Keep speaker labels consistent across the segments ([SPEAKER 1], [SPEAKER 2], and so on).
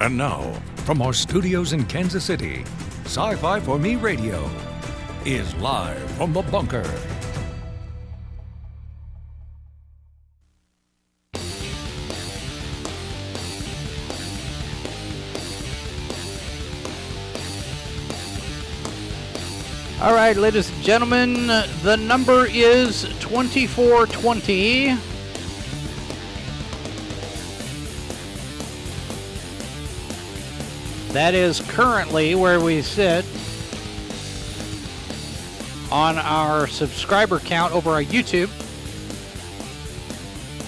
[SPEAKER 1] And now, from our studios in Kansas City, Sci Fi for Me Radio is live from the bunker.
[SPEAKER 2] All right, ladies and gentlemen, the number is 2420. That is currently where we sit on our subscriber count over on YouTube.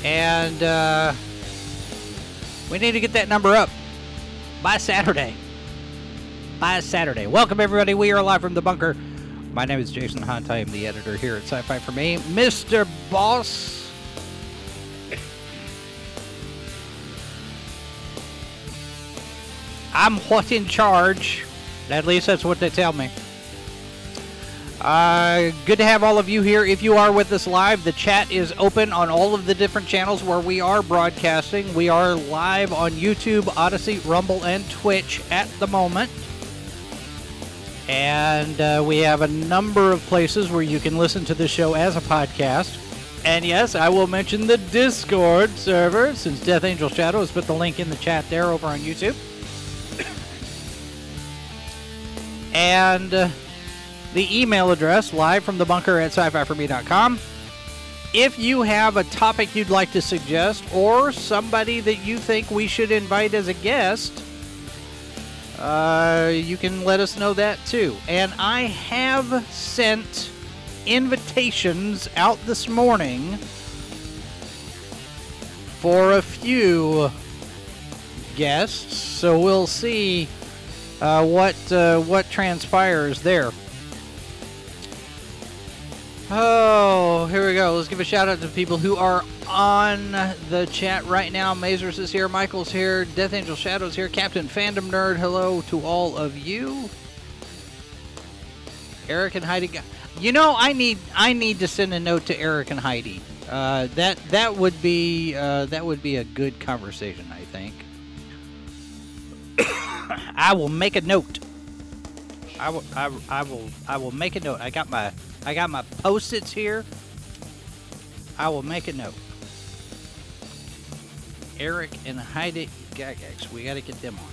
[SPEAKER 2] And uh, we need to get that number up by Saturday. By Saturday. Welcome, everybody. We are live from the bunker. My name is Jason Hunt. I am the editor here at Sci Fi for Me. Mr. Boss. I'm what in charge. At least that's what they tell me. Uh, good to have all of you here. If you are with us live, the chat is open on all of the different channels where we are broadcasting. We are live on YouTube, Odysee, Rumble, and Twitch at the moment. And uh, we have a number of places where you can listen to the show as a podcast. And yes, I will mention the Discord server since Death Angel Shadow has put the link in the chat there over on YouTube. And the email address live from the bunker at sci-fi4me.com. If you have a topic you'd like to suggest or somebody that you think we should invite as a guest, uh, you can let us know that too. And I have sent invitations out this morning for a few guests, so we'll see uh, what uh, what transpires there. Oh, here we go. Let's give a shout out to people who are on the chat right now. Mazers is here, Michael's here, Death Angel Shadows here, Captain Fandom Nerd. Hello to all of you. Eric and Heidi. You know, I need I need to send a note to Eric and Heidi. Uh, that that would be uh, that would be a good conversation. I think. I will make a note. I will I, I will I will make a note. I got my I got my post-its here. I will make a note. Eric and Heidi Gygax, we got to get them on.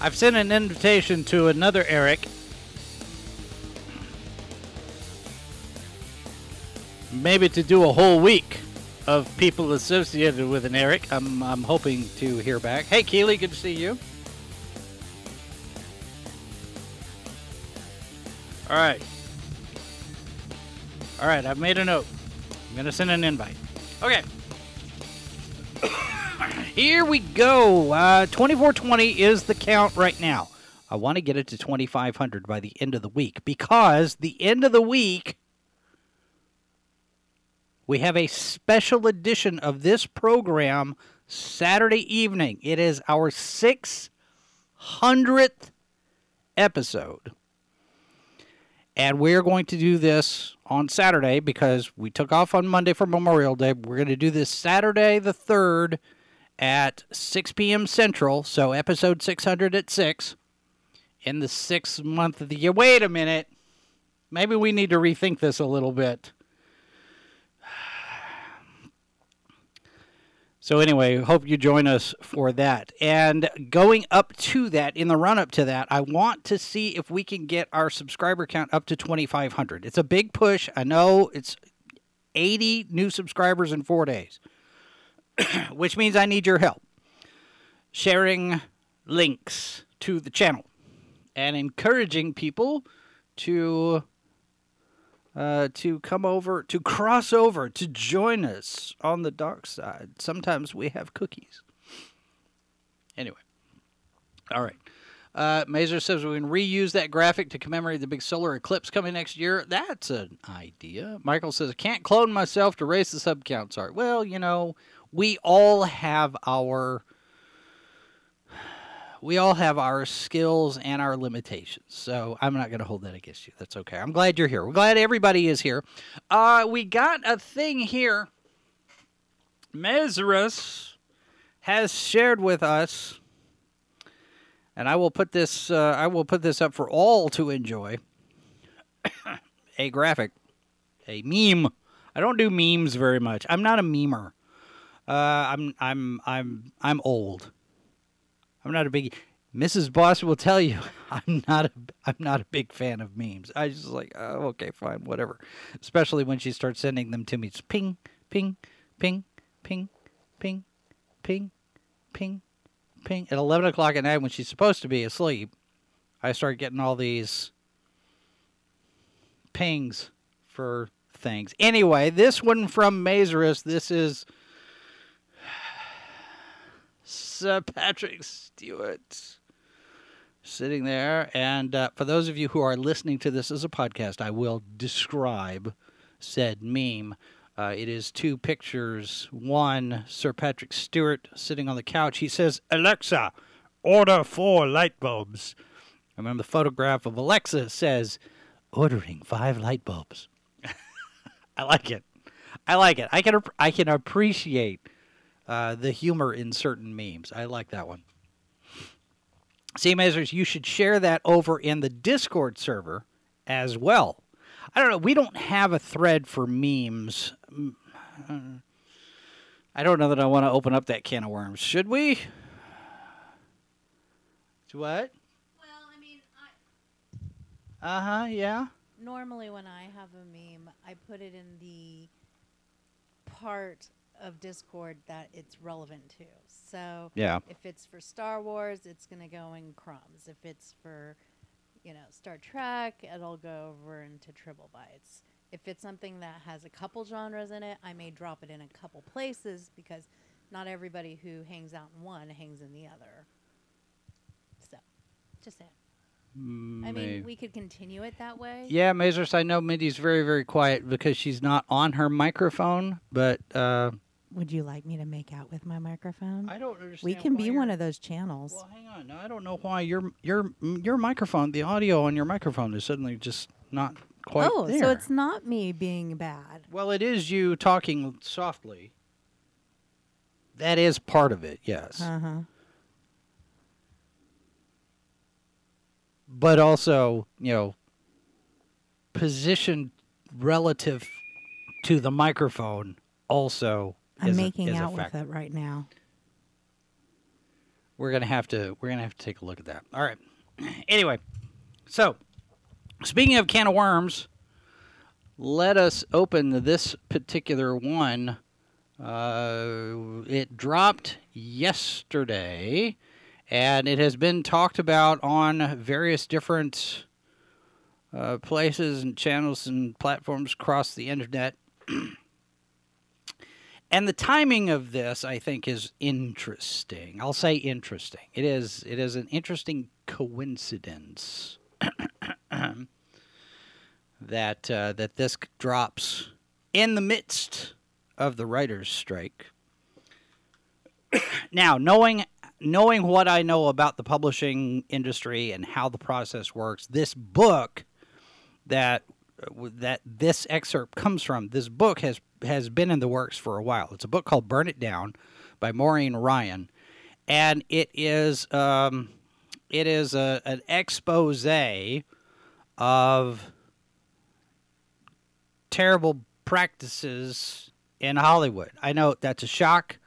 [SPEAKER 2] I've sent an invitation to another Eric. Maybe to do a whole week of people associated with an Eric. I'm, I'm hoping to hear back. Hey, Keely, good to see you. All right. All right, I've made a note. I'm going to send an invite. Okay. Here we go. Uh, 2420 is the count right now. I want to get it to 2500 by the end of the week because the end of the week we have a special edition of this program Saturday evening. It is our 600th episode. And we're going to do this on Saturday because we took off on Monday for Memorial Day. We're going to do this Saturday the 3rd at 6 p.m. Central. So episode 600 at 6 in the sixth month of the year. Wait a minute. Maybe we need to rethink this a little bit. So anyway, hope you join us for that. And going up to that, in the run up to that, I want to see if we can get our subscriber count up to 2,500. It's a big push. I know it's 80 new subscribers in four days, which means I need your help sharing links to the channel and encouraging people to uh, to come over, to cross over, to join us on the dark side. Sometimes we have cookies. Anyway, all right. Uh, Mazer says we can reuse that graphic to commemorate the big solar eclipse coming next year. That's an idea. Michael says, I can't clone myself to raise the sub count. Sorry. Well, you know, we all have our we all have our skills and our limitations. So I'm not going to hold that against you. That's okay. I'm glad you're here. We're glad everybody is here. Uh, we got a thing here. Mesrus has shared with us, and I will put this uh, I will put this up for all to enjoy. a graphic, a meme. I don't do memes very much. I'm not a memer. Uh, I'm I'm I'm I'm old. I'm not a big. Mrs. Boss will tell you I'm not a I'm not a big fan of memes. I just like oh, okay, fine, whatever. Especially when she starts sending them to me. It's ping, ping, ping, ping, ping, ping, ping, ping. At 11 o'clock at night when she's supposed to be asleep, I start getting all these pings for things. Anyway, this one from Mazerus. This is Sir Patrick Stewart sitting there. And uh, for those of you who are listening to this as a podcast, I will describe said meme. Uh, it is two pictures. One, Sir Patrick Stewart sitting on the couch. He says, Alexa, order four light bulbs. And then the photograph of Alexa says, ordering five light bulbs. I like it. I like it. I can I can appreciate uh, the humor in certain memes. I like that one. See, Mazers, you should share that over in the Discord server as well. I don't know. We don't have a thread for memes. Mm, I don't know that I want to open up that can of worms. Should we? What?
[SPEAKER 3] Well, I mean, I,
[SPEAKER 2] Uh huh. Yeah.
[SPEAKER 3] normally when I have a meme, I put it in the part of Discord that it's relevant to. So
[SPEAKER 2] Yeah.
[SPEAKER 3] if it's for Star Wars, it's going to go in crumbs. If it's for, you know, Star Trek, it'll go over into Triple Bytes. If it's something that has a couple genres in it, I may drop it in a couple places because not everybody who hangs out in one hangs in the other. So, just saying. I mean, we could continue it that way.
[SPEAKER 2] Yeah, Mazers, I know Mindy's very, very quiet because she's not on her microphone, but uh,
[SPEAKER 3] Would you like me to make out with my microphone?
[SPEAKER 2] I don't understand.
[SPEAKER 3] we can be one of those channels.
[SPEAKER 2] Well, hang on. No, I don't know why your your your microphone, the audio on your microphone, is suddenly just not quite
[SPEAKER 3] oh,
[SPEAKER 2] there.
[SPEAKER 3] so it's not me being bad.
[SPEAKER 2] well, it is you talking softly. That is part of it, yes.
[SPEAKER 3] Uh huh.
[SPEAKER 2] but also, you know, position relative to the microphone also
[SPEAKER 3] I'm
[SPEAKER 2] is a-
[SPEAKER 3] making
[SPEAKER 2] is a
[SPEAKER 3] out with it right now.
[SPEAKER 2] We're gonna have to we're gonna have to take a look at that. All right. Anyway, so speaking of can of worms, let us open this particular one. Uh, it dropped yesterday, and it has been talked about on various different uh, places and channels and platforms across the internet. And the timing of this, I think, is interesting. I'll say interesting. It is. It is an interesting coincidence that uh, that this drops in the midst of the writers' strike. now, knowing knowing what I know about the publishing industry and how the process works, this book that that this excerpt comes from. This book has has been in the works for a while. It's a book called "Burn It Down" by Maureen Ryan, and it is um, it is a, an expose of terrible practices in Hollywood. I know that's a shock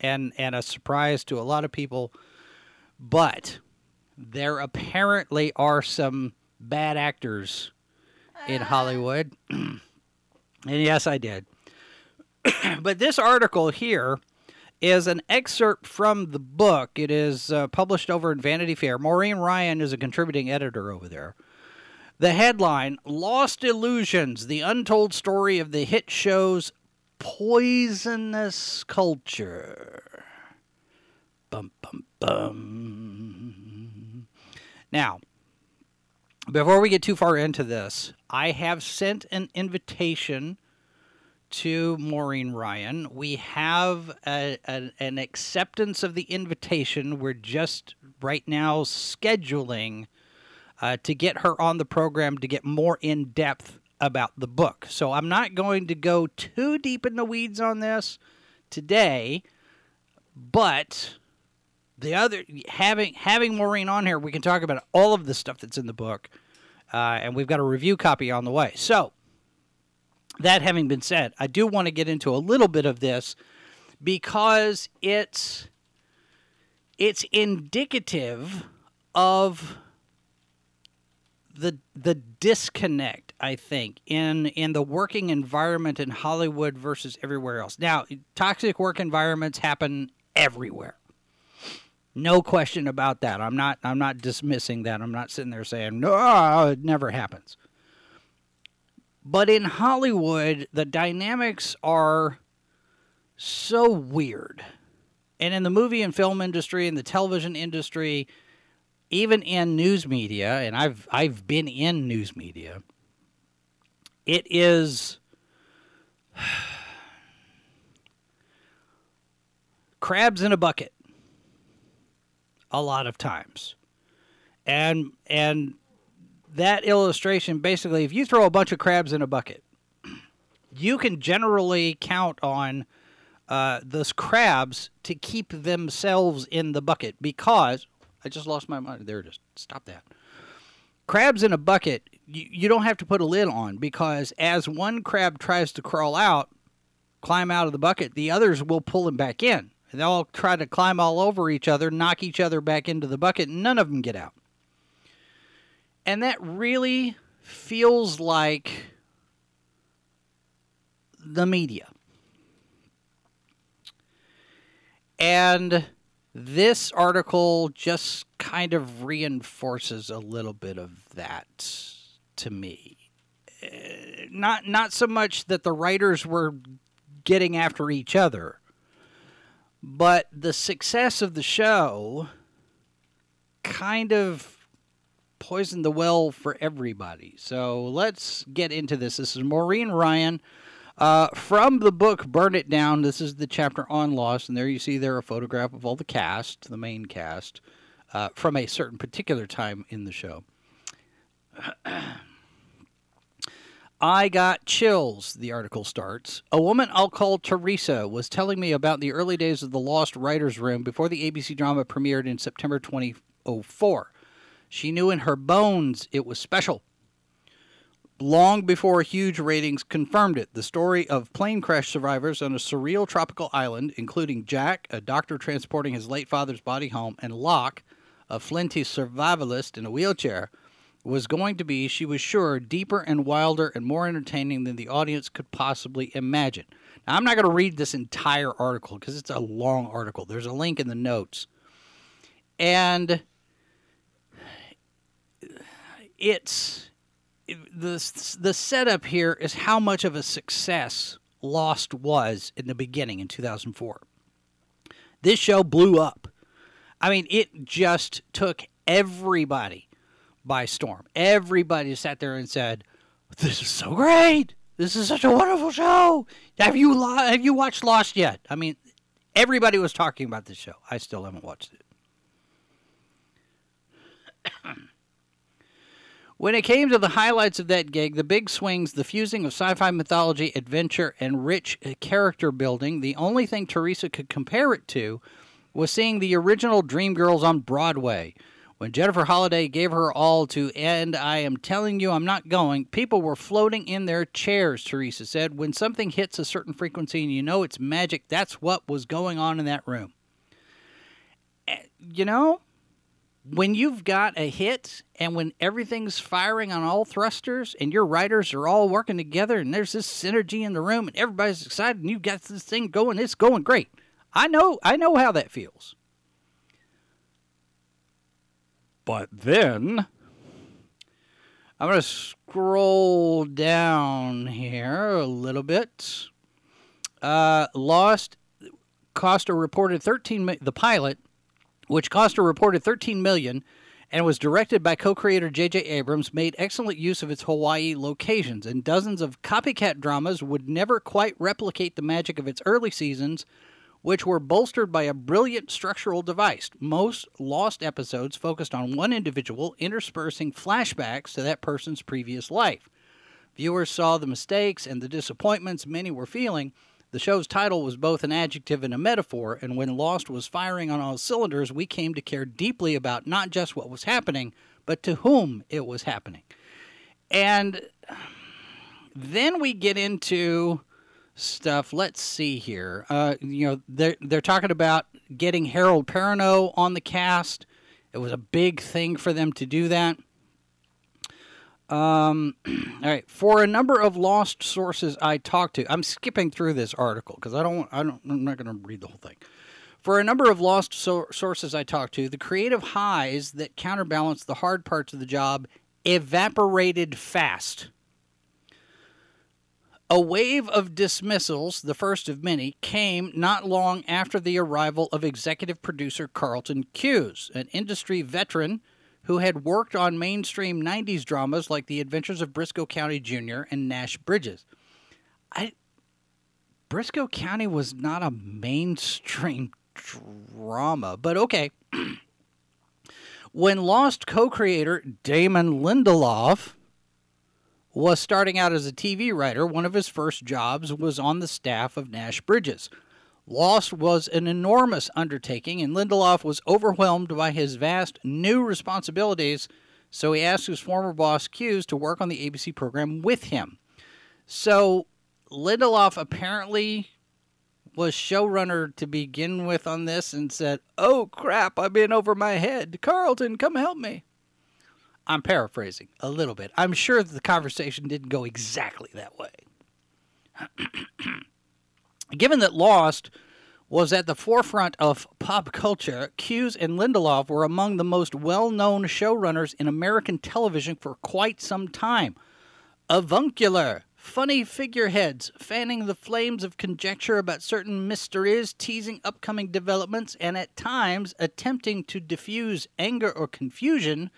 [SPEAKER 2] and and a surprise to a lot of people, but there apparently are some bad actors in Hollywood. and yes, I did. but this article here is an excerpt from the book. It is uh, published over in Vanity Fair. Maureen Ryan is a contributing editor over there. The headline Lost Illusions The Untold Story of the Hit Show's Poisonous Culture. Bum, bum, bum. Now, before we get too far into this, I have sent an invitation to Maureen Ryan. We have a, a, an acceptance of the invitation. We're just right now scheduling uh, to get her on the program to get more in depth about the book. So I'm not going to go too deep in the weeds on this today, But the other having having Maureen on here, we can talk about all of the stuff that's in the book, uh, and we've got a review copy on the way. So that having been said, I do want to get into a little bit of this because it's it's indicative of the the disconnect I think in in the working environment in Hollywood versus everywhere else. Now, toxic work environments happen everywhere. No question about that. I'm not I'm not dismissing that. I'm not sitting there saying no, it never happens. But in Hollywood, the dynamics are so weird. And in the movie and film industry and the television industry, even in news media, and I've I've been in news media, it is crabs in a bucket a lot of times. And and that illustration basically if you throw a bunch of crabs in a bucket, you can generally count on uh, those crabs to keep themselves in the bucket because I just lost my mind. There is. Stop that. Crabs in a bucket, you, you don't have to put a lid on because as one crab tries to crawl out, climb out of the bucket, the others will pull him back in. They'll all try to climb all over each other, knock each other back into the bucket, and none of them get out. And that really feels like the media. And this article just kind of reinforces a little bit of that to me. Uh, not not so much that the writers were getting after each other, but the success of the show kind of poisoned the well for everybody. So let's get into this. This is Maureen Ryan uh, from the book Burn It Down, this is the chapter on Lost, and there you see there a photograph of all the cast, the main cast, uh, from a certain particular time in the show. I got chills, the article starts. A woman I'll call Teresa was telling me about the early days of the Lost Writers' Room before the ABC drama premiered in September 2004. She knew in her bones it was special long before huge ratings confirmed it. The story of plane crash survivors on a surreal tropical island, including Jack, a doctor transporting his late father's body home, and Locke, a flinty survivalist in a wheelchair, was going to be, she was sure, deeper and wilder and more entertaining than the audience could possibly imagine. Now, I'm not going to read this entire article because it's a long article. There's a link in the notes. And it's the the setup here is how much of a success Lost was in the beginning in 2004. This show blew up. I mean, it just took everybody by storm. Everybody sat there and said, "This is so great! This is such a wonderful show! Have you have you watched Lost yet?" I mean, everybody was talking about this show. I still haven't watched it. When it came to the highlights of that gig, the big swings, the fusing of sci fi mythology, adventure, and rich uh, character building, the only thing Teresa could compare it to was seeing the original Dreamgirls on Broadway. When Jennifer Holliday gave her all to end, I Am Telling You I'm Not Going, people were floating in their chairs, Teresa said. When something hits a certain frequency and you know it's magic, that's what was going on in that room. Eh, you know, when you've got a hit and when everything's firing on all thrusters and your writers are all working together and there's this synergy in the room and everybody's excited and you've got this thing going, it's going great. I know I know how that feels. But then I'm going to scroll down here a little bit. Uh, Lost cost a reported 13 the pilot which cost a reported 13 million and was directed by co-creator J.J. Abrams, made excellent use of its Hawaii locations, and dozens of copycat dramas would never quite replicate the magic of its early seasons, which were bolstered by a brilliant structural device. Most lost episodes focused on one individual, interspersing flashbacks to that person's previous life. Viewers saw the mistakes and the disappointments many were feeling, The show's title was both an adjective and a metaphor, and when Lost was firing on all cylinders, we came to care deeply about not just what was happening, but to whom it was happening. And then we get into stuff. Let's see here. Uh, you know, they're they're talking about getting Harold Perrineau on the cast. It was a big thing for them to do that. Um, all right. For a number of lost sources I talked to, I'm skipping through this article because I don't. I don't. I'm not going to read the whole thing. For a number of lost so- sources I talked to, the creative highs that counterbalance the hard parts of the job evaporated fast. A wave of dismissals, the first of many, came not long after the arrival of executive producer Carlton Cuse, an industry veteran who had worked on mainstream 90s dramas like The Adventures of Brisco County Jr. and Nash Bridges. I Brisco County was not a mainstream drama, but okay. when Lost co-creator Damon Lindelof was starting out as a TV writer, one of his first jobs was on the staff of Nash Bridges. Lost was an enormous undertaking, and Lindelof was overwhelmed by his vast new responsibilities, so he asked his former boss, Cuse, to work on the ABC program with him. So Lindelof apparently was showrunner to begin with on this and said, Oh crap, I'm in over my head. Carlton, come help me. I'm paraphrasing a little bit. I'm sure the conversation didn't go exactly that way. Given that Lost was at the forefront of pop culture, Cuse and Lindelof were among the most well known showrunners in American television for quite some time. Avuncular, funny figureheads fanning the flames of conjecture about certain mysteries, teasing upcoming developments, and at times attempting to diffuse anger or confusion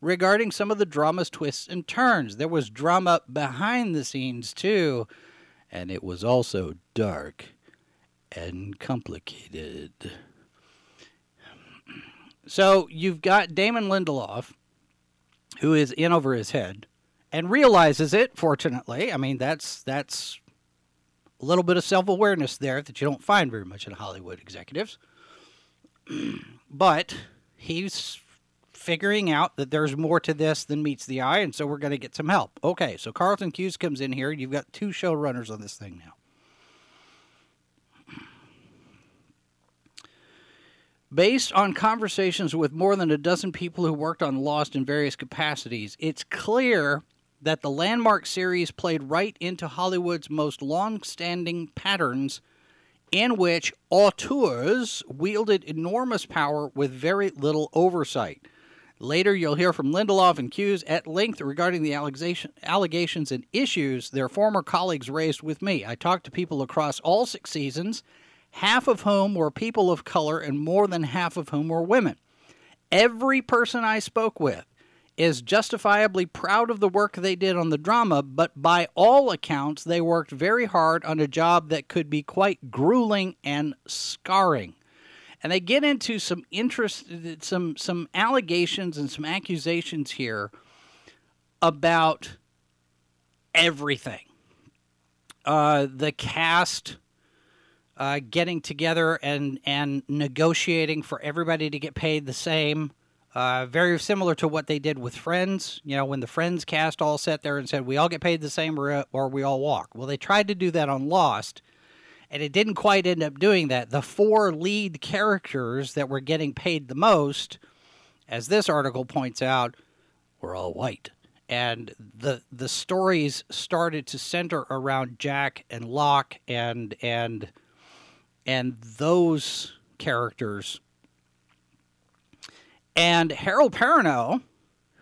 [SPEAKER 2] regarding some of the drama's twists and turns. There was drama behind the scenes, too and it was also dark and complicated. So you've got Damon Lindelof, who is in over his head, and realizes it. Fortunately, I mean that's that's a little bit of self awareness there that you don't find very much in Hollywood executives. but he's figuring out that there's more to this than meets the eye, and so we're going to get some help. Okay, so Carlton Cuse comes in here. You've got two showrunners on this thing now. Based on conversations with more than a dozen people who worked on Lost in various capacities, it's clear that the landmark series played right into Hollywood's most long standing patterns in which auteurs wielded enormous power with very little oversight. Later, you'll hear from Lindelof and Cuse at length regarding the allegations and issues their former colleagues raised with me. I talked to people across all six seasons, half of whom were people of color and more than half of whom were women. Every person I spoke with is justifiably proud of the work they did on the drama, but by all accounts, they worked very hard on a job that could be quite grueling and scarring and they get into some interest, some some allegations and some accusations here about everything. Uh, the cast uh, getting together and and negotiating for everybody to get paid the same. Uh, very similar to what they did with Friends. You know, when the Friends cast all sat there and said, "We all get paid the same, or, or we all walk." Well, they tried to do that on Lost, and it didn't quite end up doing that. The four lead characters that were getting paid the most, as this article points out, were all white. And the the stories started to center around Jack and Locke and and and those characters. And Harold Perrineau,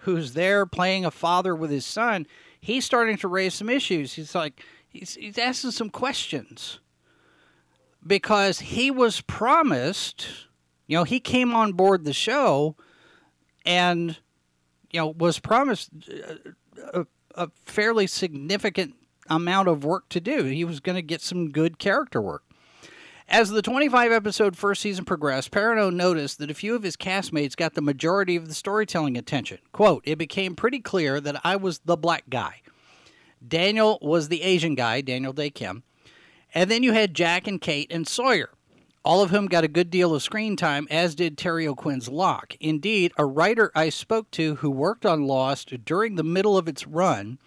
[SPEAKER 2] who's there playing a father with his son, he's starting to raise some issues. He's like he's, he's asking some questions because he was promised, you know, he came on board the show and, you know, was promised uh, a, a fairly significant amount of work to do. He was going to get some good character work. As the 25 episode first season progressed, Perrineau noticed that a few of his castmates got the majority of the storytelling attention. Quote, It became pretty clear that I was the black guy. Daniel was the Asian guy, Daniel Dae Kim, And then you had Jack and Kate and Sawyer, all of whom got a good deal of screen time, as did Terry O'Quinn's Locke. Indeed, a writer I spoke to who worked on Lost during the middle of its run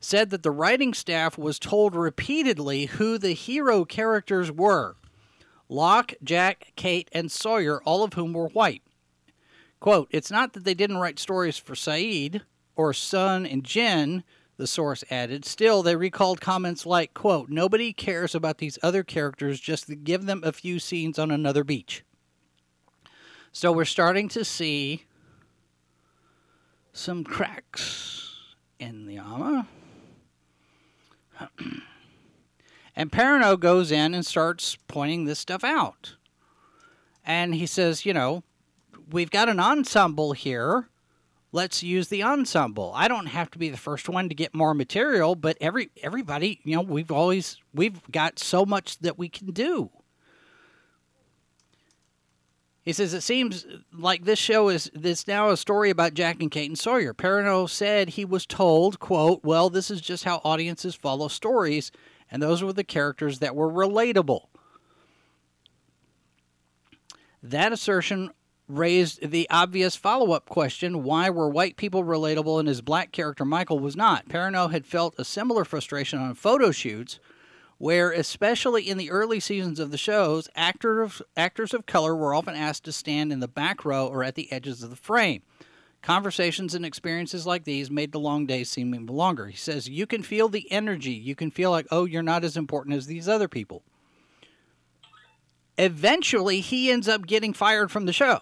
[SPEAKER 2] said that the writing staff was told repeatedly who the hero characters were Locke, Jack, Kate, and Sawyer, all of whom were white. Quote, It's not that they didn't write stories for Sayid or Sun and Jin, the source added. Still, they recalled comments like, quote, Nobody cares about these other characters, just give them a few scenes on another beach. So we're starting to see some cracks in the armor. and Perrineau goes in and starts pointing this stuff out. And he says, you know, we've got an ensemble here. Let's use the ensemble. I don't have to be the first one to get more material, but every everybody, you know, we've always we've got so much that we can do. He says it seems like this show is this now a story about Jack and Kate and Sawyer. Perrineau said he was told, "quote Well, this is just how audiences follow stories, and those were the characters that were relatable." That assertion raised the obvious follow up question why were white people relatable and his black character Michael was not? Perrineau had felt a similar frustration on photo shoots, where, especially in the early seasons of the shows, actors, actors of color were often asked to stand in the back row or at the edges of the frame. Conversations and experiences like these made the long days seem even longer. He says, You can feel the energy. You can feel like, oh, you're not as important as these other people. Eventually, he ends up getting fired from the show.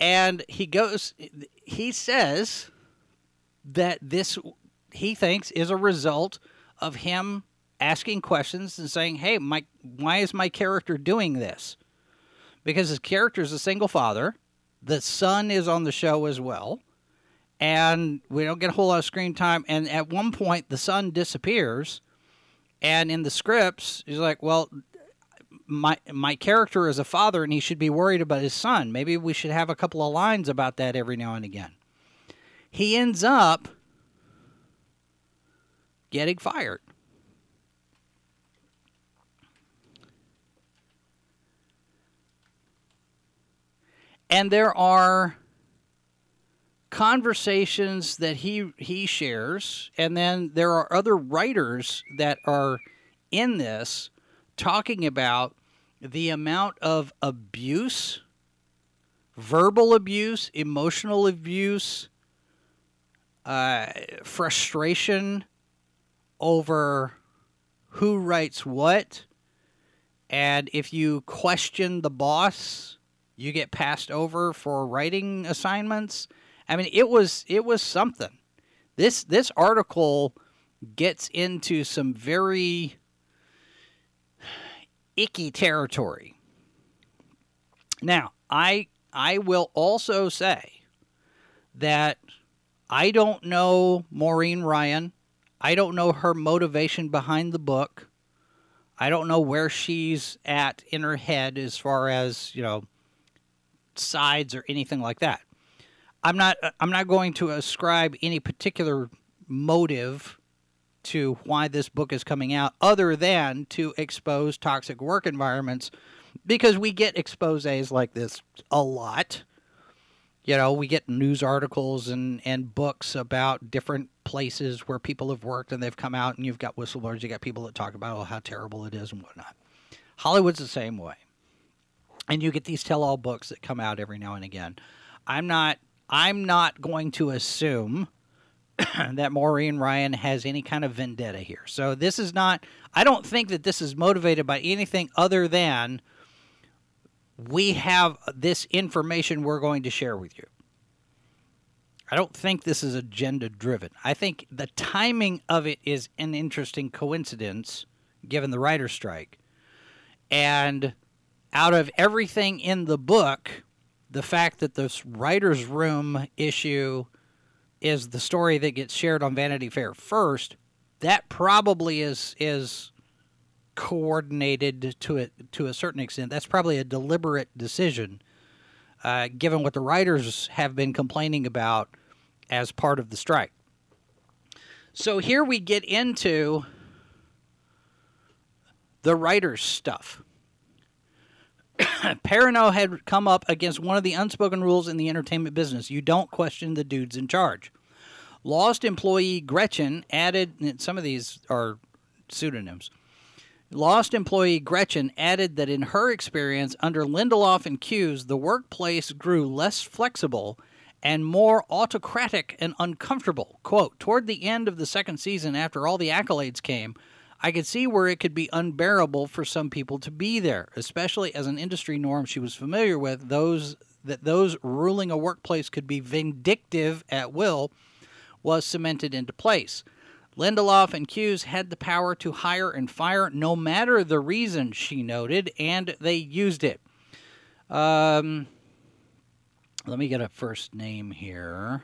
[SPEAKER 2] And he goes, he says that this, he thinks, is a result of him asking questions and saying, hey, my, why is my character doing this? Because his character is a single father. The son is on the show as well. And we don't get a whole lot of screen time. And at one point, the son disappears. And in the scripts, he's like, well, my my character is a father and he should be worried about his son. Maybe we should have a couple of lines about that every now and again. He ends up getting fired. And there are conversations that he he shares and then there are other writers that are in this talking about the amount of abuse, verbal abuse, emotional abuse, uh, frustration over who writes what. And if you question the boss, you get passed over for writing assignments. I mean, it was it was something. This this article gets into some very icky territory. Now, I I will also say that I don't know Maureen Ryan. I don't know her motivation behind the book. I don't know where she's at in her head as far as, you know, sides or anything like that. I'm not I'm not going to ascribe any particular motive to why this book is coming out other than to expose toxic work environments because we get exposes like this a lot. You know, we get news articles and, and books about different places where people have worked and they've come out, and you've got whistleblowers, you've got people that talk about oh, how terrible it is and whatnot. Hollywood's the same way. And you get these tell all books that come out every now and again. I'm not I'm not going to assume that Maureen Ryan has any kind of vendetta here. So this is not, I don't think that this is motivated by anything other than we have this information we're going to share with you. I don't think this is agenda driven. I think the timing of it is an interesting coincidence given the writer's strike. And out of everything in the book, the fact that this writer's room issue is the story that gets shared on Vanity Fair first, that probably is is coordinated to a to a certain extent. That's probably a deliberate decision, uh, given what the writers have been complaining about as part of the strike. So here we get into the writer's stuff. Perrineau had come up against one of the unspoken rules in the entertainment business you don't question the dudes in charge. Lost employee Gretchen added, some of these are pseudonyms. Lost employee Gretchen added that in her experience under Lindelof and Cuse, the workplace grew less flexible and more autocratic and uncomfortable. Quote, toward the end of the second season, after all the accolades came, I could see where it could be unbearable for some people to be there, especially as an industry norm she was familiar with, those that those ruling a workplace could be vindictive at will was cemented into place. Lindelof and Cuse had the power to hire and fire no matter the reason, she noted, and they used it. Um, let me get a first name here.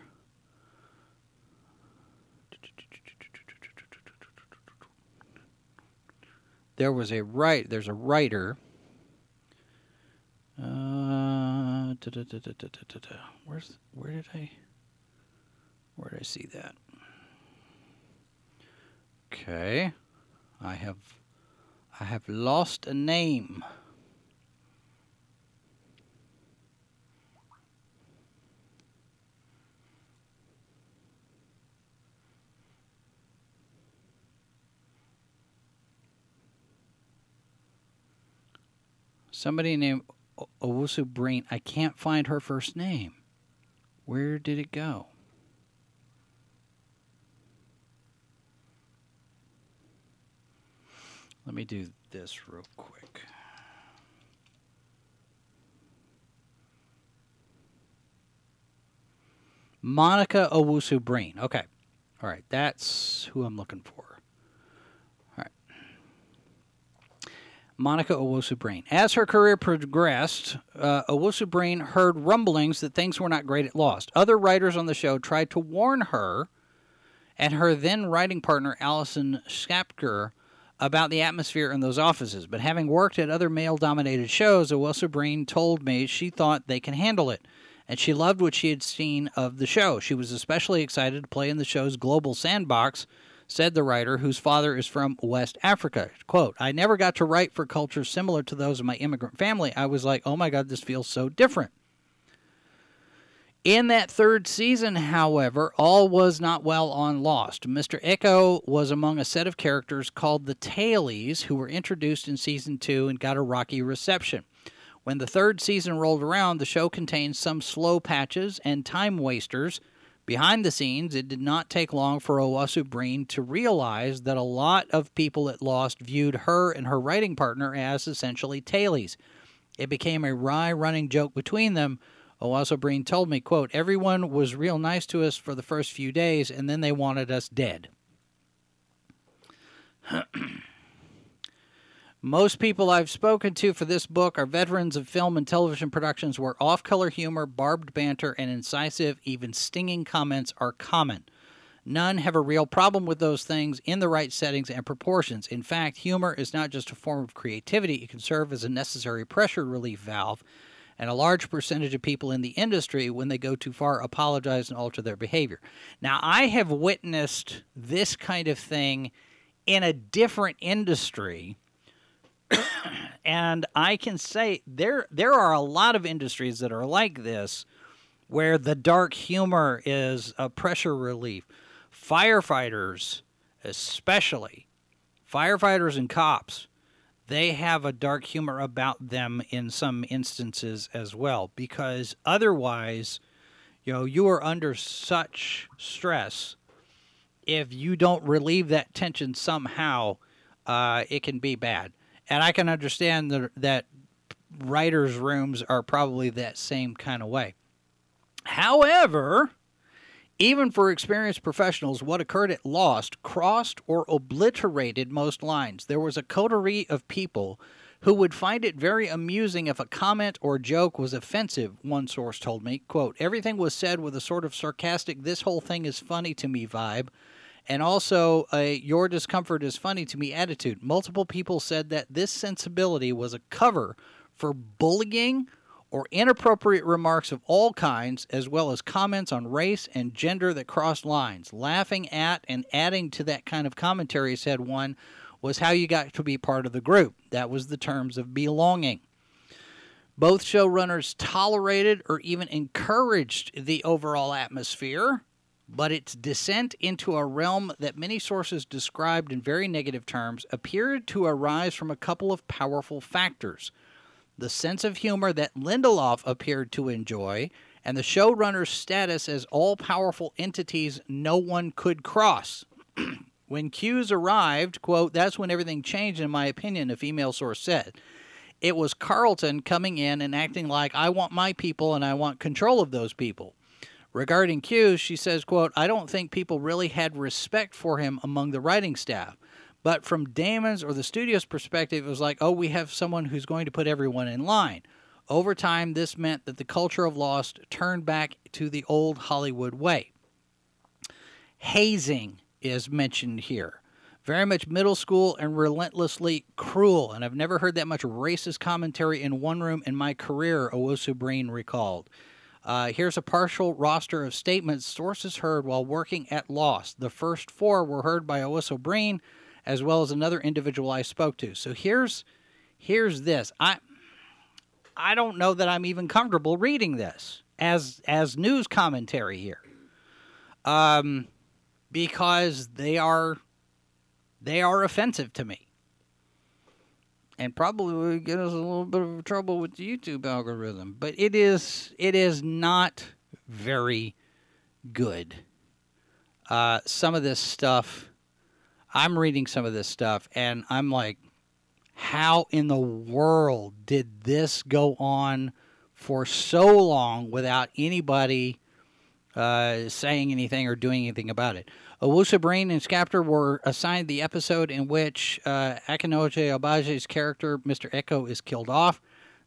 [SPEAKER 2] There was a right. There's a writer. Uh, where's where did I where did I see that? Okay, I have I have lost a name. Somebody named Owusu Breen. I can't find her first name. Where did it go? Let me do this real quick. Monica Owusu Breen. Okay. All right. That's who I'm looking for. Monica Owusu Breen. As her career progressed, uh, Owusu Breen heard rumblings that things were not great at Lost. Other writers on the show tried to warn her and her then writing partner, Allison Schapker, about the atmosphere in those offices. But having worked at other male dominated shows, Owusu Breen told me she thought they can handle it. And she loved what she had seen of the show. She was especially excited to play in the show's global sandbox said the writer, whose father is from West Africa. Quote, I never got to write for cultures similar to those of my immigrant family. I was like, oh my God, this feels so different. In that third season, however, all was not well on Lost. Mr. Eko was among a set of characters called the Tailies, who were introduced in season two and got a rocky reception. When the third season rolled around, the show contained some slow patches and time wasters Behind the scenes, it did not take long for Owusu Breen to realize that a lot of people at Lost viewed her and her writing partner as essentially tailies. It became a wry running joke between them. Owusu Breen told me, quote, everyone was real nice to us for the first few days, and then they wanted us dead. Most people I've spoken to for this book are veterans of film and television productions where off color humor, barbed banter, and incisive, even stinging comments are common. None have a real problem with those things in the right settings and proportions. In fact, humor is not just a form of creativity, it can serve as a necessary pressure relief valve. And a large percentage of people in the industry, when they go too far, apologize and alter their behavior. Now, I have witnessed this kind of thing in a different industry and I can say there there are a lot of industries that are like this where the dark humor is a pressure relief. Firefighters especially firefighters and cops they have a dark humor about them in some instances as well because otherwise you know you are under such stress if you don't relieve that tension somehow uh, it can be bad and I can understand that that writers' rooms are probably that same kind of way. However, even for experienced professionals, what occurred at Lost crossed or obliterated most lines. There was a coterie of people who would find it very amusing if a comment or joke was offensive, one source told me. Quote, Everything was said with a sort of sarcastic, this whole thing is funny to me vibe and also your discomfort is funny to me attitude. Multiple people said that this sensibility was a cover for bullying or inappropriate remarks of all kinds, as well as comments on race and gender that crossed lines. Laughing at and adding to that kind of commentary, said one, was how you got to be part of the group. That was the terms of belonging. Both showrunners tolerated or even encouraged the overall atmosphere, but its descent into a realm that many sources described in very negative terms appeared to arise from a couple of powerful factors the sense of humor that Lindelof appeared to enjoy, and the showrunner's status as all powerful entities no one could cross. when Cuse arrived, quote, that's when everything changed, in my opinion, a female source said. It was Carlton coming in and acting like, I want my people and I want control of those people. Regarding Cuse, she says, quote, I don't think people really had respect for him among the writing staff. But from Damon's or the studio's perspective, it was like, oh, we have someone who's going to put everyone in line. Over time, this meant that the culture of Lost turned back to the old Hollywood way. Hazing is mentioned here. Very much middle school and relentlessly cruel, and I've never heard that much racist commentary in one room in my career, Owusu Breen recalled. Uh, here's a partial roster of statements sources heard while working at Lost. The first four were heard by Owusu Breen, as well as another individual I spoke to. So here's here's this. I I don't know that I'm even comfortable reading this as as news commentary here. Um because they are they are offensive to me. And probably will get us a little bit of trouble with the YouTube algorithm, but it is it is not very good. Uh, some of this stuff I'm reading some of this stuff and I'm like, how in the world did this go on for so long without anybody uh, saying anything or doing anything about it? Owusu Breen and Schapker were assigned the episode in which uh, Akinnuoye Agbaje's character, Mr. Eko, is killed off.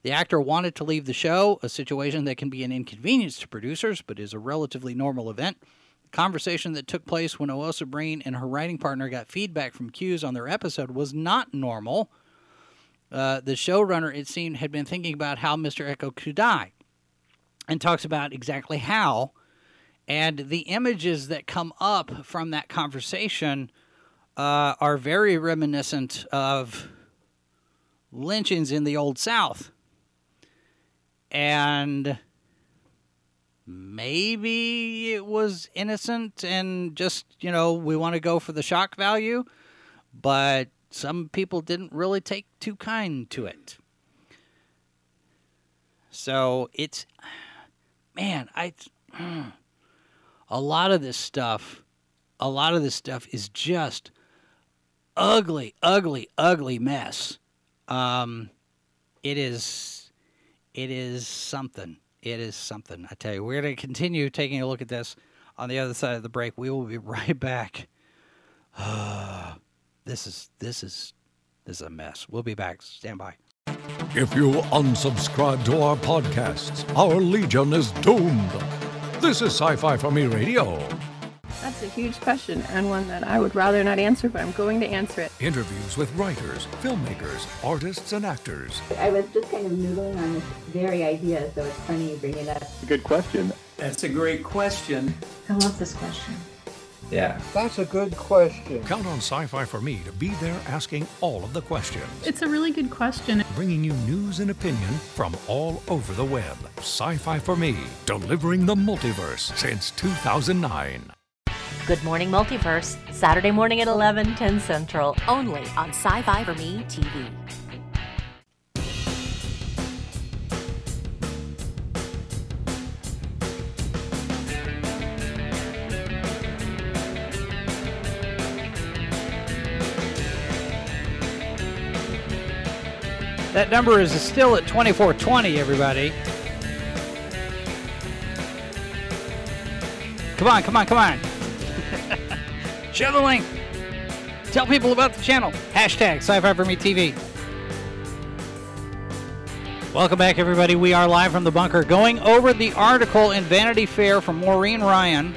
[SPEAKER 2] The actor wanted to leave the show, a situation that can be an inconvenience to producers, but is a relatively normal event The conversation that took place when Owusu Breen and her writing partner got feedback from Cuse on their episode was not normal. Uh, the showrunner, it seemed, had been thinking about how Mr. Eko could die and talks about exactly how. And the images that come up from that conversation uh, are very reminiscent of lynchings in the Old South. And maybe it was innocent and just, you know, we want to go for the shock value, but some people didn't really take too kind to it. So it's, man, I, a lot of this stuff, a lot of this stuff is just ugly, ugly, ugly mess. Um, it is, it is something it is something. I tell you, we're going to continue taking a look at this on the other side of the break. We will be right back. this is this is this is a mess. We'll be back. Stand by.
[SPEAKER 1] If you unsubscribe to our podcasts, our legion is doomed. This is Sci-Fi for Me Radio.
[SPEAKER 4] That's a huge question and one that I would rather not answer, but I'm going to answer it.
[SPEAKER 1] Interviews with writers, filmmakers, artists, and actors.
[SPEAKER 5] I was just kind of noodling on this very idea, so it's funny you bring it up.
[SPEAKER 6] A good question.
[SPEAKER 7] That's a great question.
[SPEAKER 5] I love this question.
[SPEAKER 7] Yeah.
[SPEAKER 8] That's a good question.
[SPEAKER 1] Count on Sci Fi for Me to be there asking all of the questions.
[SPEAKER 9] It's a really good question.
[SPEAKER 1] Bringing you news and opinion from all over the web. Sci Fi for Me, delivering the multiverse since 2009.
[SPEAKER 10] Good Morning Multiverse, Saturday morning at 11, 10 Central, only on Sci Fi for Me TV.
[SPEAKER 2] That number is still at 2420, everybody. Come on, come on, come on. Share the link. Tell people about the channel. Hashtag Sci-Fi for Me TV. Welcome back, everybody. We are live from the bunker, going over the article in Vanity Fair from Maureen Ryan,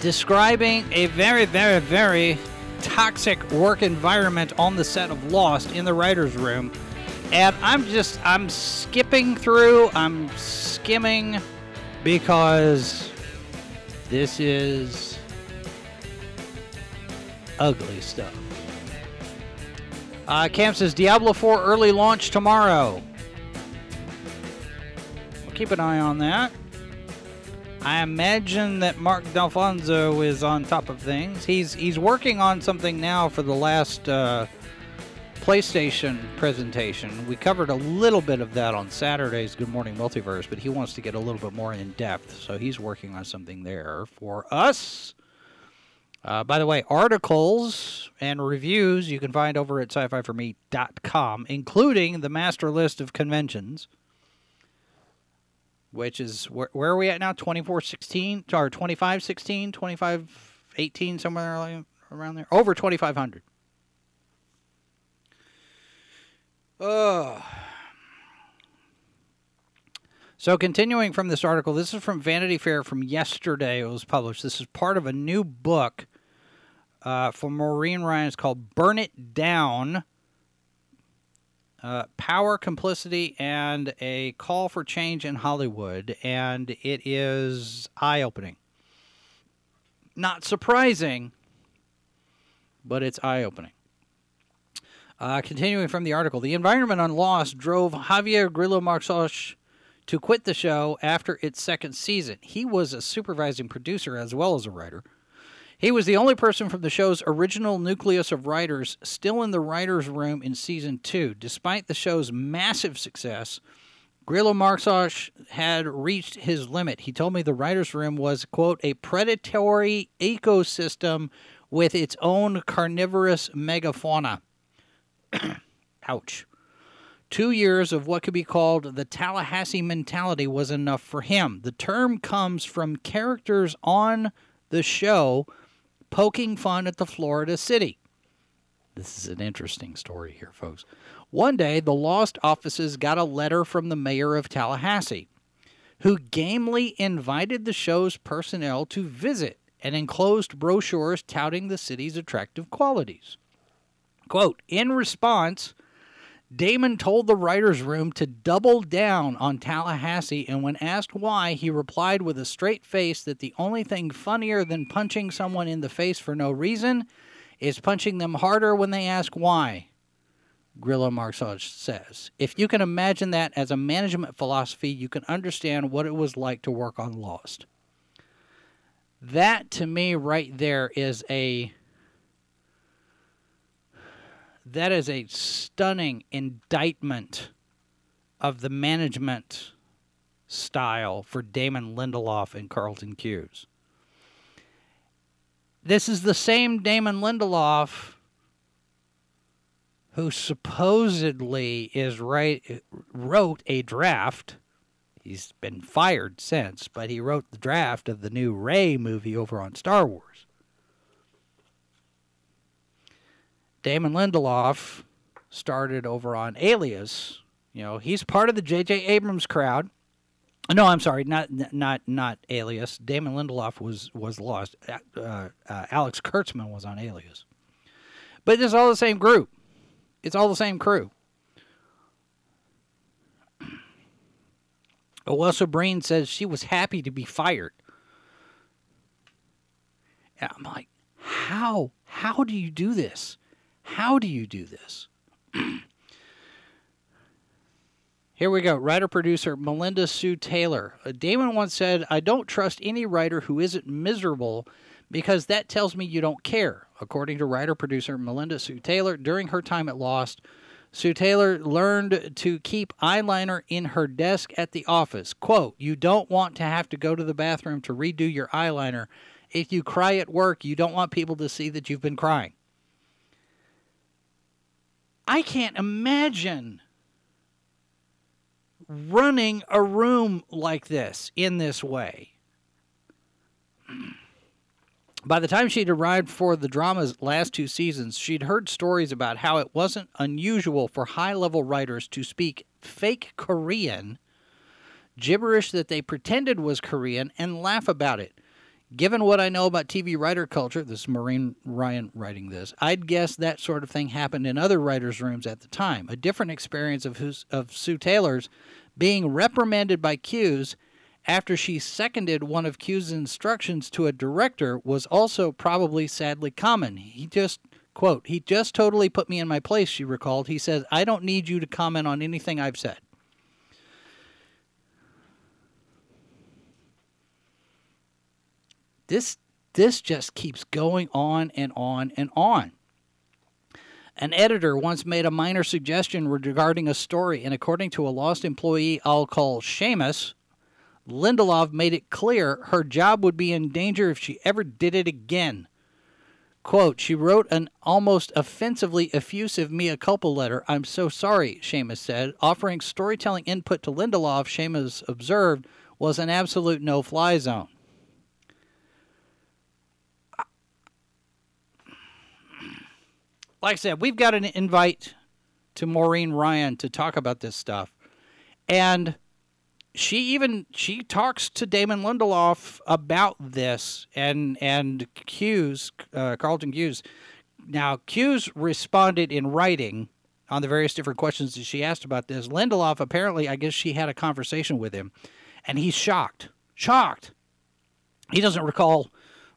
[SPEAKER 2] describing a very, very, very toxic work environment on the set of Lost in the writers' room. And I'm just, I'm skipping through, I'm skimming because this is ugly stuff. Uh, Cam says Diablo 4 early launch tomorrow. We'll keep an eye on that. I imagine that Mark D'Alfonso is on top of things. He's he's working on something now for the last uh, PlayStation presentation. We covered a little bit of that on Saturday's Good Morning Multiverse, but he wants to get a little bit more in depth, so he's working on something there for us. Uh, by the way, articles and reviews you can find over at sci-fi4me.com, including the master list of conventions, which is where, where are we at now? 2416 or 2516, 2518, somewhere around there, over 2500. Ugh. So, continuing from this article, this is from Vanity Fair from yesterday. It was published. This is part of a new book uh, Maureen Ryan. It's called Burn It Down uh, Power, Complicity, and a Call for Change in Hollywood. And it is eye opening. Not surprising, but it's eye opening. Uh, continuing from the article, the environment on Lost drove Javier Grillo Marxuach to quit the show after its second season. He was a supervising producer as well as a writer. He was the only person from the show's original nucleus of writers still in the writer's room in season two. Despite the show's massive success, Grillo Marxuach had reached his limit. He told me the writer's room was, quote, a predatory ecosystem with its own carnivorous megafauna. Ouch. Two years of what could be called the Tallahassee mentality was enough for him. The term comes from characters on the show poking fun at the Florida city. This is an interesting story here, folks. One day, the Lost offices got a letter from the mayor of Tallahassee, who gamely invited the show's personnel to visit and enclosed brochures touting the city's attractive qualities. Quote, in response, Damon told the writer's room to double down on Tallahassee, and when asked why, he replied with a straight face that the only thing funnier than punching someone in the face for no reason is punching them harder when they ask why. Grillo Marxuach says. If you can imagine that as a management philosophy, you can understand what it was like to work on Lost. That to me right there is a that is a stunning indictment of the management style for Damon Lindelof and Carlton Cuse. This is the same Damon Lindelof who supposedly is right wrote a draft. He's been fired since, but he wrote the draft of the new Rey movie over on Star Wars. Damon Lindelof started over on Alias. You know, he's part of the J.J. Abrams crowd. No, I'm sorry, not not not Alias. Damon Lindelof was was lost. Uh, uh, Alex Kurtzman was on Alias, but it's all the same group. It's all the same crew. Elissa Breen says she was happy to be fired. And I'm like, how? How do you do this? How do you do this? Here we go. Writer producer Melinda Hsu Taylor. Damon once said, I don't trust any writer who isn't miserable because that tells me you don't care. According to writer producer Melinda Hsu Taylor, during her time at Lost, Hsu Taylor learned to keep eyeliner in her desk at the office. Quote, You don't want to have to go to the bathroom to redo your eyeliner. If you cry at work, you don't want people to see that you've been crying. I can't imagine running a room like this in this way. By the time she'd arrived for the drama's last two seasons, she'd heard stories about how it wasn't unusual for high level writers to speak fake Korean, gibberish that they pretended was Korean, and laugh about it. Given what I know about TV writer culture, this is Maureen Ryan writing this, I'd guess that sort of thing happened in other writers' rooms at the time. A different experience of, who's, of Hsu Taylor's being reprimanded by Cuse after she seconded one of Cuse' instructions to a director was also probably sadly common. He just, quote, he just totally put me in my place, she recalled. He says, I don't need you to comment on anything I've said. This this just keeps going on and on and on. An editor once made a minor suggestion regarding a story, and according to a lost employee I'll call Seamus, Lindelof made it clear her job would be in danger if she ever did it again. Quote, she wrote an almost offensively effusive mea culpa letter. I'm so sorry, Seamus said. Offering storytelling input to Lindelof, Seamus observed, was an absolute no fly zone. Like I said, we've got an invite to Maureen Ryan to talk about this stuff. And she even she talks to Damon Lindelof about this and and Cuse uh, Carlton Cuse. Now Cuse responded in writing on the various different questions that she asked about this. Lindelof apparently, I guess she had a conversation with him, and he's shocked, shocked. He doesn't recall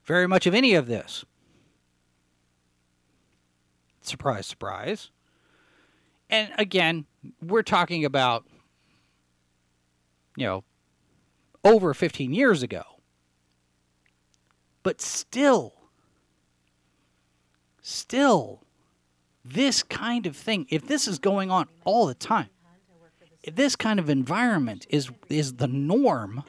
[SPEAKER 2] very much of any of this. Surprise, surprise. And again, we're talking about you know, over 15 years ago. But still, still, this kind of thing, if this is going on all the time, if this kind of environment is is the norm,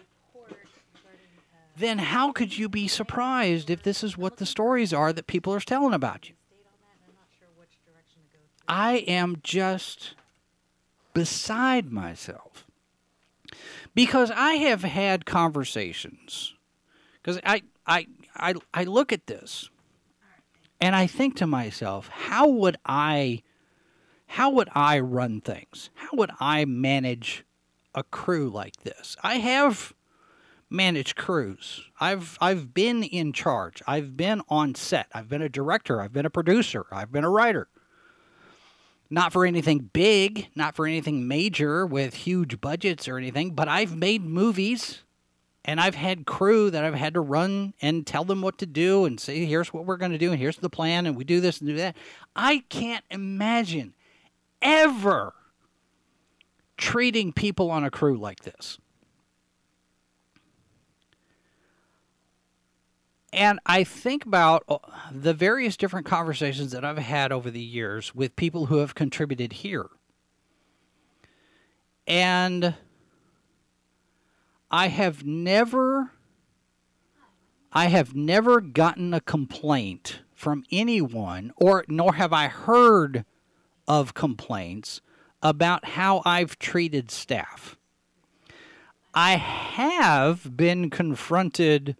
[SPEAKER 2] then how could you be surprised if this is what the stories are that people are telling about you? I am just beside myself because I have had conversations because I, I I I look at this and I think to myself, how would I how would I run things? How would I manage a crew like this? I have managed crews. I've I've been in charge. I've been on set. I've been a director. I've been a producer. I've been a writer. Not for anything big, not for anything major with huge budgets or anything, but I've made movies and I've had crew that I've had to run and tell them what to do and say, here's what we're going to do and here's the plan and we do this and do that. I can't imagine ever treating people on a crew like this. And I think about uh, the various different conversations that I've had over the years with people who have contributed here. And I have never I have never gotten a complaint from anyone or nor have I heard of complaints about how I've treated staff. I have been confronted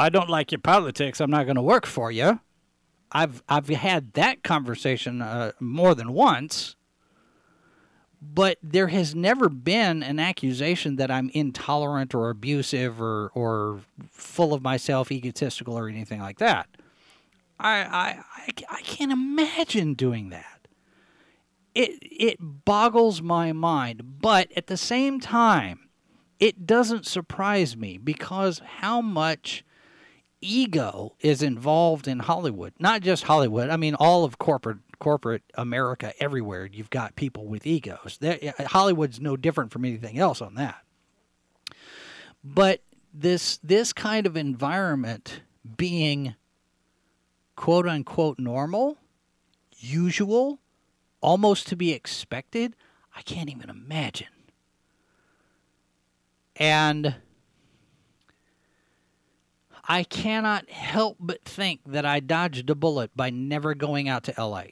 [SPEAKER 2] I don't like your politics. I'm not going to work for you. I've I've had that conversation uh, more than once, but there has never been an accusation that I'm intolerant or abusive or or full of myself, egotistical, or anything like that. I I I, I can't imagine doing that. It it boggles my mind, but at the same time, it doesn't surprise me because how much ego is involved in Hollywood. Not just Hollywood. I mean, all of corporate corporate America everywhere. You've got people with egos. They're, Hollywood's no different from anything else on that. But this this kind of environment being quote unquote normal, usual, almost to be expected, I can't even imagine. And I cannot help but think that I dodged a bullet by never going out to LA.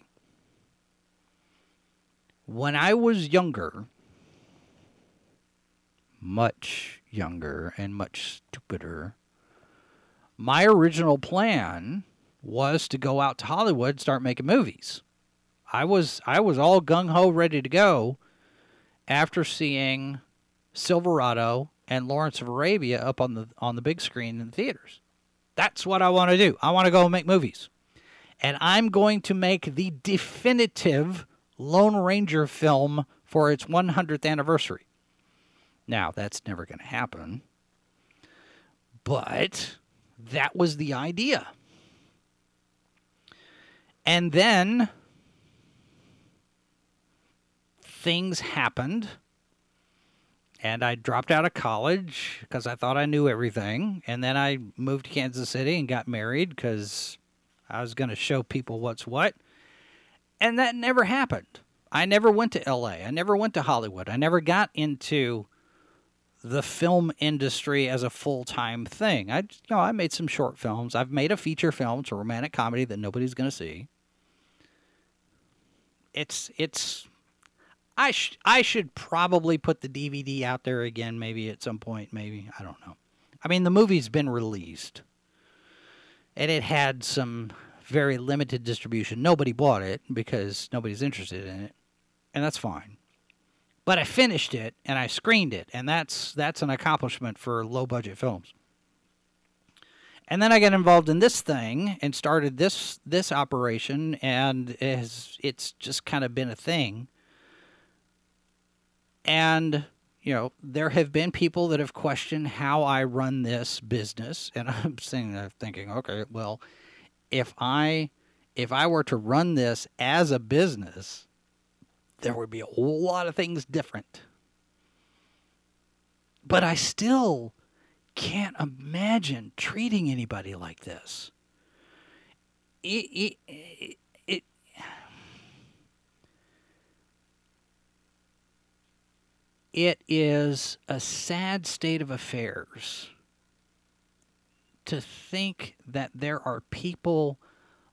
[SPEAKER 2] When I was younger, much younger and much stupider, my original plan was to go out to Hollywood and start making movies. I was I was all gung ho ready to go after seeing Silverado and Lawrence of Arabia up on the on the big screen in the theaters. That's what I want to do. I want to go make movies. And I'm going to make the definitive Lone Ranger film for its 100th anniversary. Now, that's never going to happen. But that was the idea. And then things happened. And I dropped out of college because I thought I knew everything. And then I moved to Kansas City and got married because I was going to show people what's what. And that never happened. I never went to LA. I never went to Hollywood. I never got into the film industry as a full-time thing. I you know, I made some short films. I've made a feature film, it's a romantic comedy that nobody's going to see. It's it's I sh- I should probably put the DVD out there again maybe at some point maybe. I don't know. I mean, the movie's been released. And it had some very limited distribution. Nobody bought it because nobody's interested in it. And that's fine. But I finished it and I screened it, and that's that's an accomplishment for low budget films. And then I got involved in this thing and started this this operation, and it has, it's just kind of been a thing. And you know, there have been people that have questioned how I run this business, and I'm sitting there thinking, okay, well, if I if I were to run this as a business, there would be a whole lot of things different. But I still can't imagine treating anybody like this. It, it, it, is a sad state of affairs to think that there are people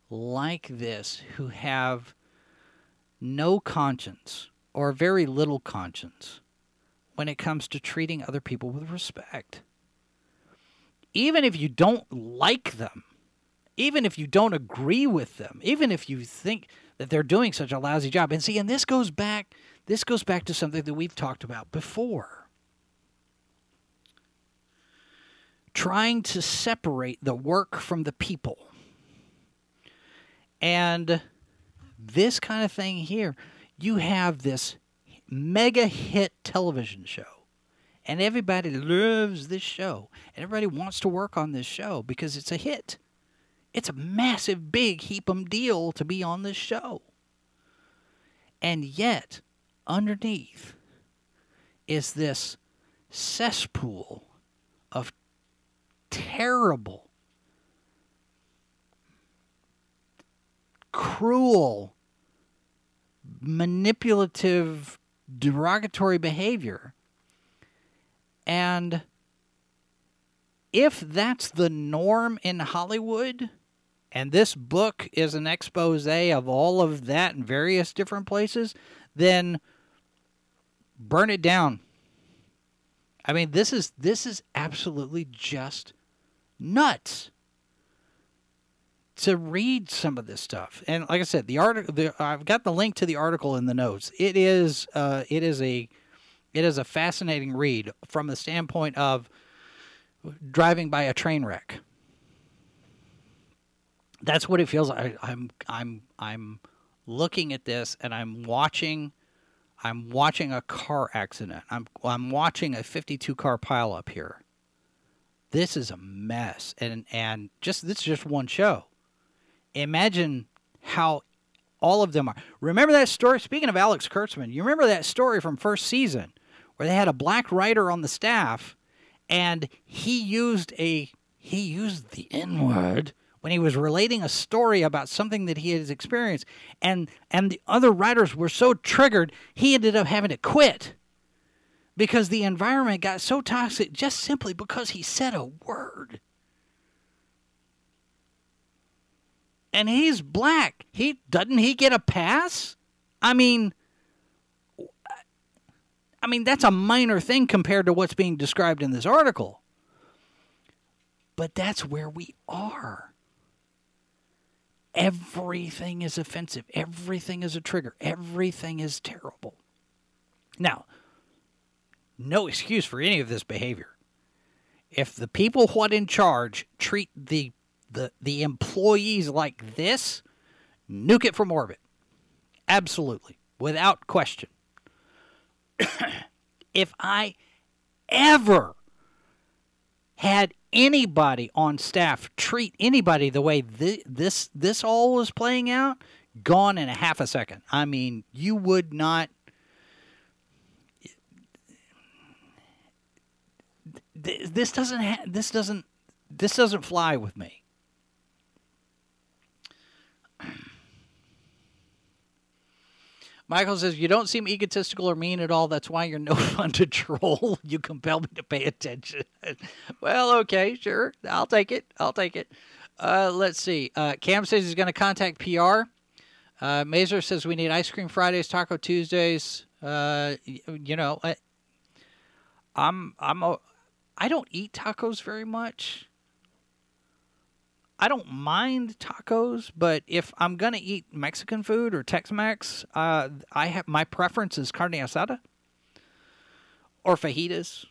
[SPEAKER 2] like this who have no conscience or very little conscience when it comes to treating other people with respect. Even if you don't like them, even if you don't agree with them, even if you think that they're doing such a lousy job. And see, and this goes back this goes back to something that we've talked about before. Trying to separate the work from the people. And this kind of thing here, you have this mega hit television show. And everybody loves this show. And everybody wants to work on this show because it's a hit. It's a massive, big heap 'em deal to be on this show. And yet, underneath is this cesspool of terrible, cruel, manipulative, derogatory behavior. And if that's the norm in Hollywood, and this book is an expose of all of that in various different places, then burn it down. I mean, this is this is absolutely just nuts to read some of this stuff. And like I said, the article I've got the link to the article in the notes. It is uh, it is a it is a fascinating read from the standpoint of driving by a train wreck. That's what it feels like. I'm I'm I'm looking at this and I'm watching I'm watching a car accident. I'm I'm watching a 52 car pileup here. This is a mess, and and just this is just one show. Imagine how all of them are. Remember that story? Speaking of Alex Kurtzman, you remember that story from first season where they had a black writer on the staff, and he used a he used the N word when he was relating a story about something that he had experienced and and the other writers were so triggered he ended up having to quit because the environment got so toxic just simply because he said a word. And he's black. He doesn't he get a pass? I mean i mean that's a minor thing compared to what's being described in this article. But that's where we are Everything is offensive. Everything is a trigger. Everything is terrible. Now, no excuse for any of this behavior. If the people what in charge treat the the the employees like this, nuke it from orbit. Absolutely, without question. if I ever had anybody on staff treat anybody the way thi- this this all was playing out, gone in a half a second. I mean, you would not. This doesn't. Ha- this doesn't. This doesn't fly with me. Michael says, You don't seem egotistical or mean at all. That's why you're no fun to troll. You compel me to pay attention. well, okay, sure. I'll take it. I'll take it. Uh, let's see. Uh, Cam says he's going to contact PR. Uh, Mazer says we need ice cream Fridays, Taco Tuesdays. Uh, you know, I, I'm I'm a, I don't eat tacos very much. I don't mind tacos, but if I'm gonna eat Mexican food or Tex-Mex, uh, I have my preference is carne asada or fajitas,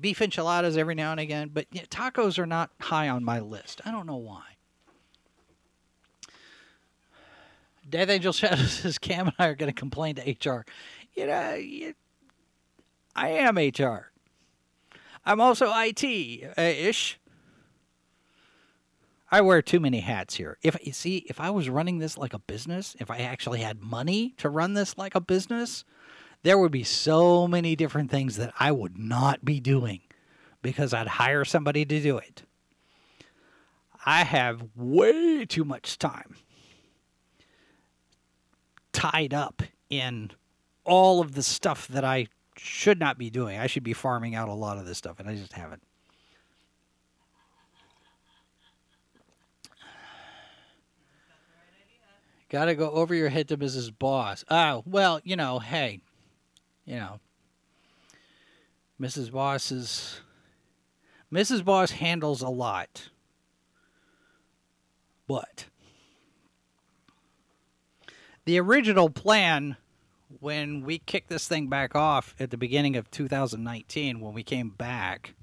[SPEAKER 2] beef enchiladas every now and again. But yeah, tacos are not high on my list. I don't know why. Death Angel Shadow says Cam and I are going to complain to HR. You know, you, I am HR. I'm also IT uh, ish. I wear too many hats here. If you see, if I was running this like a business, if I actually had money to run this like a business, there would be so many different things that I would not be doing because I'd hire somebody to do it. I have way too much time tied up in all of the stuff that I should not be doing. I should be farming out a lot of this stuff, and I just haven't. Got to go over your head to Mrs. Boss. Oh, well, you know, hey, you know, Mrs. Boss is. Mrs. Boss handles a lot. But the original plan when we kicked this thing back off at the beginning of 2019 when we came back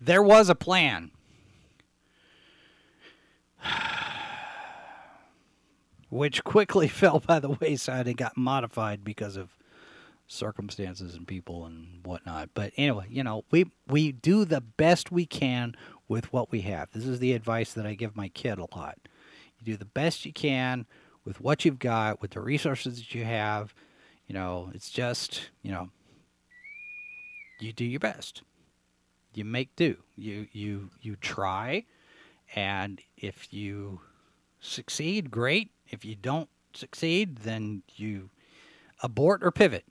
[SPEAKER 2] there was a plan which quickly fell by the wayside and got modified because of circumstances and people and whatnot. But anyway you know we we do the best we can with what we have. This is the advice that i give my kid a lot. You do the best you can with what you've got with the resources that you have. You know it's just you know you do your best. You make do. You you you try. And if you succeed great if you don't succeed then you abort or pivot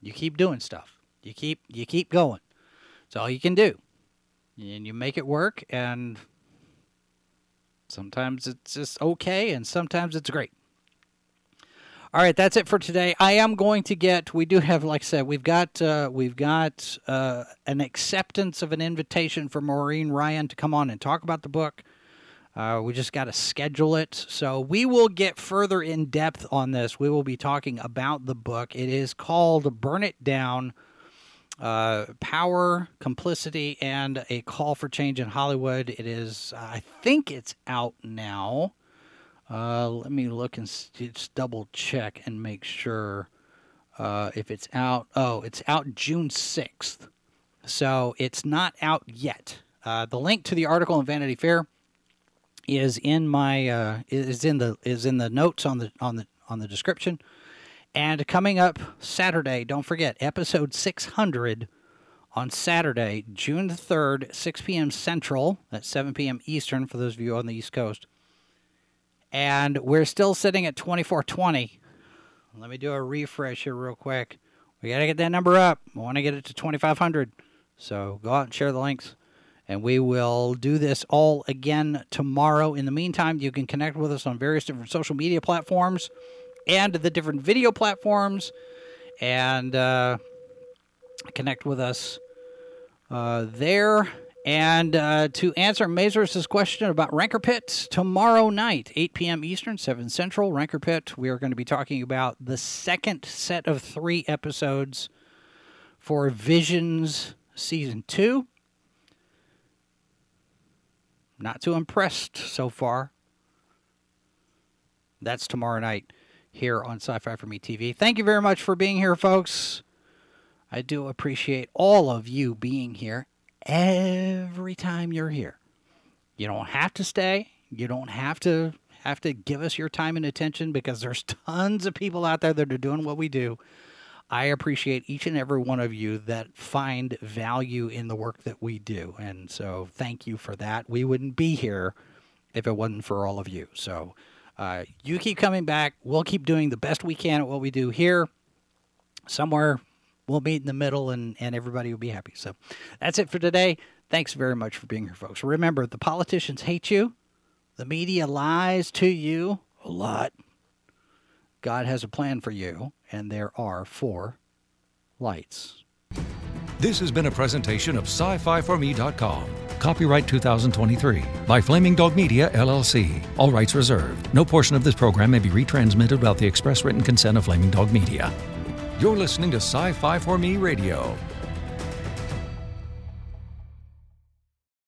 [SPEAKER 2] you keep doing stuff you keep you keep going it's all you can do and you make it work and sometimes it's just okay and sometimes it's great all right, that's it for today. I am going to get. We do have, like I said, we've got uh, we've got uh, an acceptance of an invitation for Maureen Ryan to come on and talk about the book. Uh, we just got to schedule it, so we will get further in depth on this. We will be talking about the book. It is called "Burn It Down." Uh, power, complicity, and a call for change in Hollywood. It is, I think, it's out now. Uh, let me look and just double check and make sure uh, if it's out. Oh, it's out June 6th. So it's not out yet. Uh, the link to the article in Vanity Fair is in my uh, is in the is in the notes on the on the on the description. And coming up Saturday, don't forget episode 600 on Saturday, June the 3rd, 6 p.m. Central, at 7 p.m. Eastern for those of you on the East Coast and we're still sitting at 2420. Let me do a refresh here real quick. We got to get that number up. I want to get it to 2500. So go out and share the links. And we will do this all again tomorrow. In the meantime, you can connect with us on various different social media platforms and the different video platforms and uh, connect with us uh, there. And uh, to answer Mazur's question about Ranker Pit, tomorrow night, 8 p.m. Eastern, 7 Central, Ranker Pit, we are going to be talking about the second set of three episodes for Visions Season 2. Not too impressed so far. That's tomorrow night here on Sci Fi for Me TV. Thank you very much for being here, folks. I do appreciate all of you being here every time you're here. You don't have to stay. You don't have to have to give us your time and attention because there's tons of people out there that are doing what we do. I appreciate each and every one of you that find value in the work that we do. And so thank you for that. We wouldn't be here if it wasn't for all of you. So uh, you keep coming back. We'll keep doing the best we can at what we do here. Somewhere we'll meet in the middle and, and everybody will be happy. So that's it for today. Thanks very much for being here, folks. Remember, the politicians hate you, the media lies to you a lot. God has a plan for you, and there are four lights.
[SPEAKER 1] This has been a presentation of SciFiForMe.com. Copyright 2023 by Flaming Dog Media, LLC. All rights reserved. No portion of this program may be retransmitted without the express written consent of Flaming Dog Media. You're listening to Sci Fi for Me Radio.